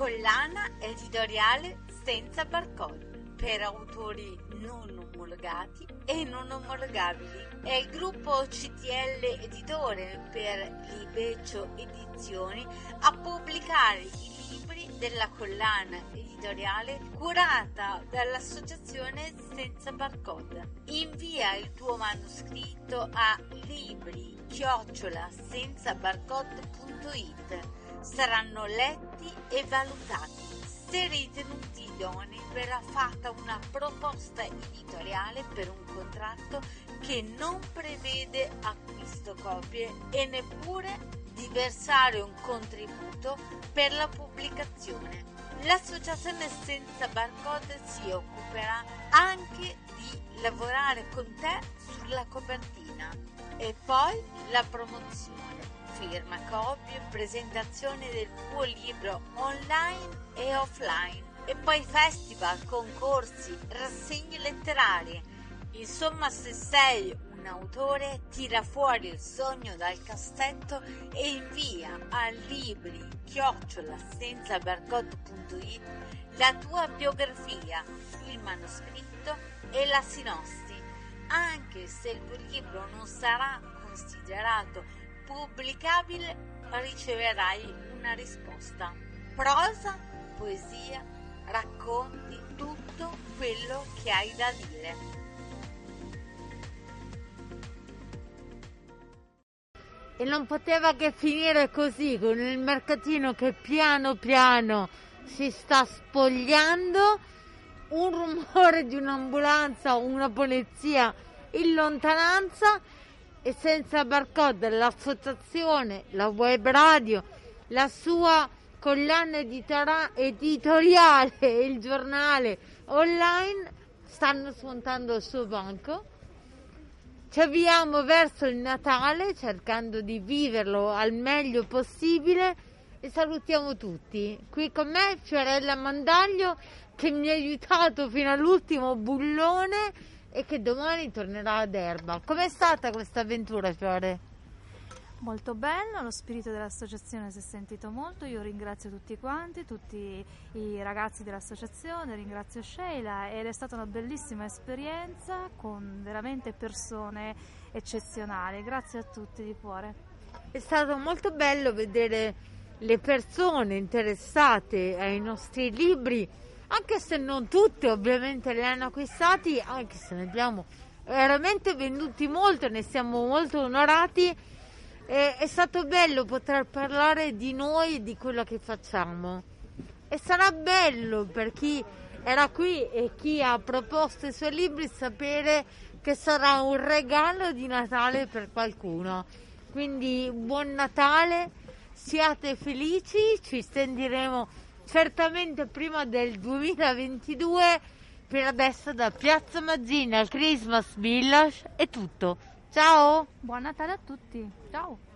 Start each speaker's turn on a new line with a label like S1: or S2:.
S1: collana editoriale senza barcode per autori non omologati e non omologabili. È il gruppo CTL Editore per Libecio Edizioni a pubblicare i libri della collana editoriale curata dall'associazione Senza Barcode. Invia il tuo manoscritto a libri senza. Saranno letti e valutati. Se ritenuti idonei verrà fatta una proposta editoriale per un contratto che non prevede acquisto copie e neppure di versare un contributo per la pubblicazione. L'associazione senza barcode si occuperà anche di lavorare con te sulla copertina e poi la promozione, firma copie, presentazione del tuo libro online e offline e poi festival, concorsi, rassegne letterarie. Insomma, se sei un autore, tira fuori il sogno dal cassetto e invia a libri chiocciola la tua biografia, il manoscritto e la sinossi. Anche se il tuo libro non sarà considerato pubblicabile, riceverai una risposta. Prosa, poesia, racconti tutto quello che hai da dire.
S2: E non poteva che finire così, con il mercatino che piano piano si sta spogliando, un rumore di un'ambulanza una polizia in lontananza e senza barcode l'associazione, la web radio, la sua collana editoriale e il giornale online stanno smontando il suo banco. Ci avviamo verso il Natale cercando di viverlo al meglio possibile e salutiamo tutti. Qui con me Fiorella Mandaglio che mi ha aiutato fino all'ultimo bullone e che domani tornerà ad Erba. Com'è stata questa avventura, Fiore?
S3: Molto bello, lo spirito dell'associazione si è sentito molto, io ringrazio tutti quanti, tutti i ragazzi dell'associazione, ringrazio Sheila ed è stata una bellissima esperienza con veramente persone eccezionali, grazie a tutti di cuore.
S2: È stato molto bello vedere le persone interessate ai nostri libri, anche se non tutte ovviamente li hanno acquistati, anche se ne abbiamo veramente venduti molto, ne siamo molto onorati e è stato bello poter parlare di noi e di quello che facciamo. E sarà bello per chi era qui e chi ha proposto i suoi libri sapere che sarà un regalo di Natale per qualcuno. Quindi buon Natale, siate felici, ci stenderemo certamente prima del 2022. Per adesso da Piazza Mazzina al Christmas Village è tutto. Ciao!
S3: Buon Natale a tutti, ciao!